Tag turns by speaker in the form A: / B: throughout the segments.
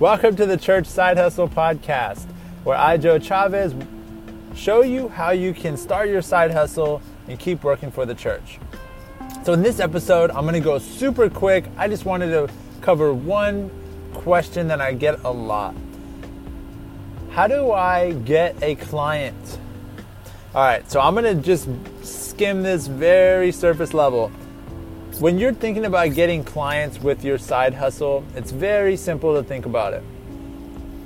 A: Welcome to the Church Side Hustle Podcast, where I, Joe Chavez, show you how you can start your side hustle and keep working for the church. So, in this episode, I'm going to go super quick. I just wanted to cover one question that I get a lot How do I get a client? All right, so I'm going to just skim this very surface level. When you're thinking about getting clients with your side hustle, it's very simple to think about it.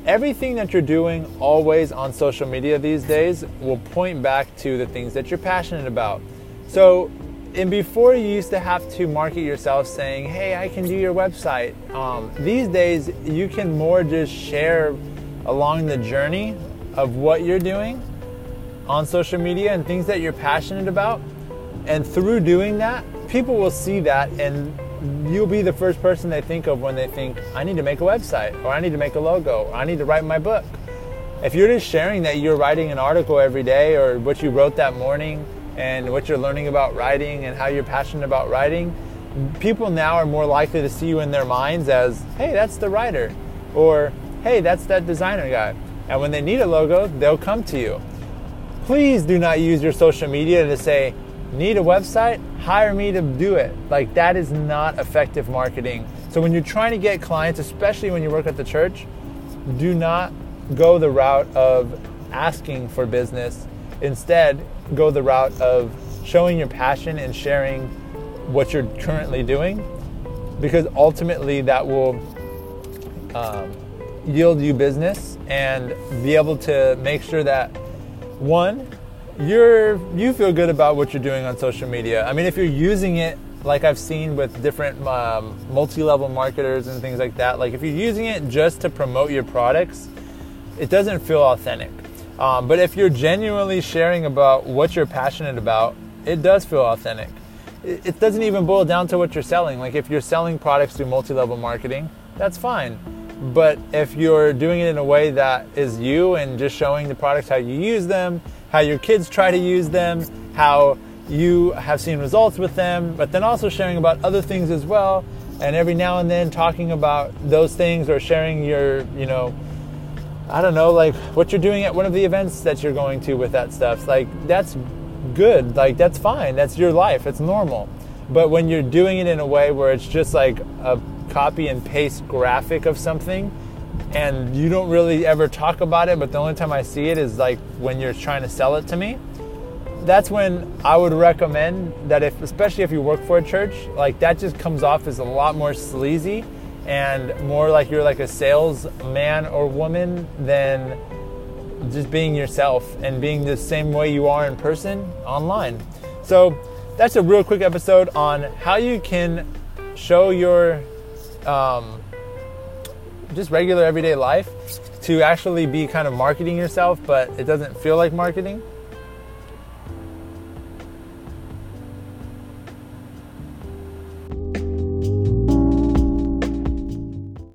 A: Everything that you're doing always on social media these days will point back to the things that you're passionate about. So, and before you used to have to market yourself saying, hey, I can do your website, um, these days you can more just share along the journey of what you're doing on social media and things that you're passionate about. And through doing that, people will see that and you'll be the first person they think of when they think, I need to make a website, or I need to make a logo, or I need to write my book. If you're just sharing that you're writing an article every day, or what you wrote that morning, and what you're learning about writing, and how you're passionate about writing, people now are more likely to see you in their minds as, hey, that's the writer, or hey, that's that designer guy. And when they need a logo, they'll come to you. Please do not use your social media to say, need a website? Hire me to do it. Like, that is not effective marketing. So, when you're trying to get clients, especially when you work at the church, do not go the route of asking for business. Instead, go the route of showing your passion and sharing what you're currently doing because ultimately that will um, yield you business and be able to make sure that one you're you feel good about what you're doing on social media. I mean, if you're using it like I've seen with different um, multi-level marketers and things like that, like if you're using it just to promote your products, it doesn't feel authentic. Um, but if you're genuinely sharing about what you're passionate about, it does feel authentic. It, it doesn't even boil down to what you're selling. Like if you're selling products through multi-level marketing, that's fine. But if you're doing it in a way that is you and just showing the products how you use them how your kids try to use them, how you have seen results with them, but then also sharing about other things as well. And every now and then talking about those things or sharing your, you know, I don't know, like what you're doing at one of the events that you're going to with that stuff. Like that's good. Like that's fine. That's your life. It's normal. But when you're doing it in a way where it's just like a copy and paste graphic of something, and you don't really ever talk about it, but the only time I see it is like when you're trying to sell it to me. That's when I would recommend that if, especially if you work for a church, like that just comes off as a lot more sleazy and more like you're like a salesman or woman than just being yourself and being the same way you are in person online. So that's a real quick episode on how you can show your um, just regular everyday life to actually be kind of marketing yourself, but it doesn't feel like marketing.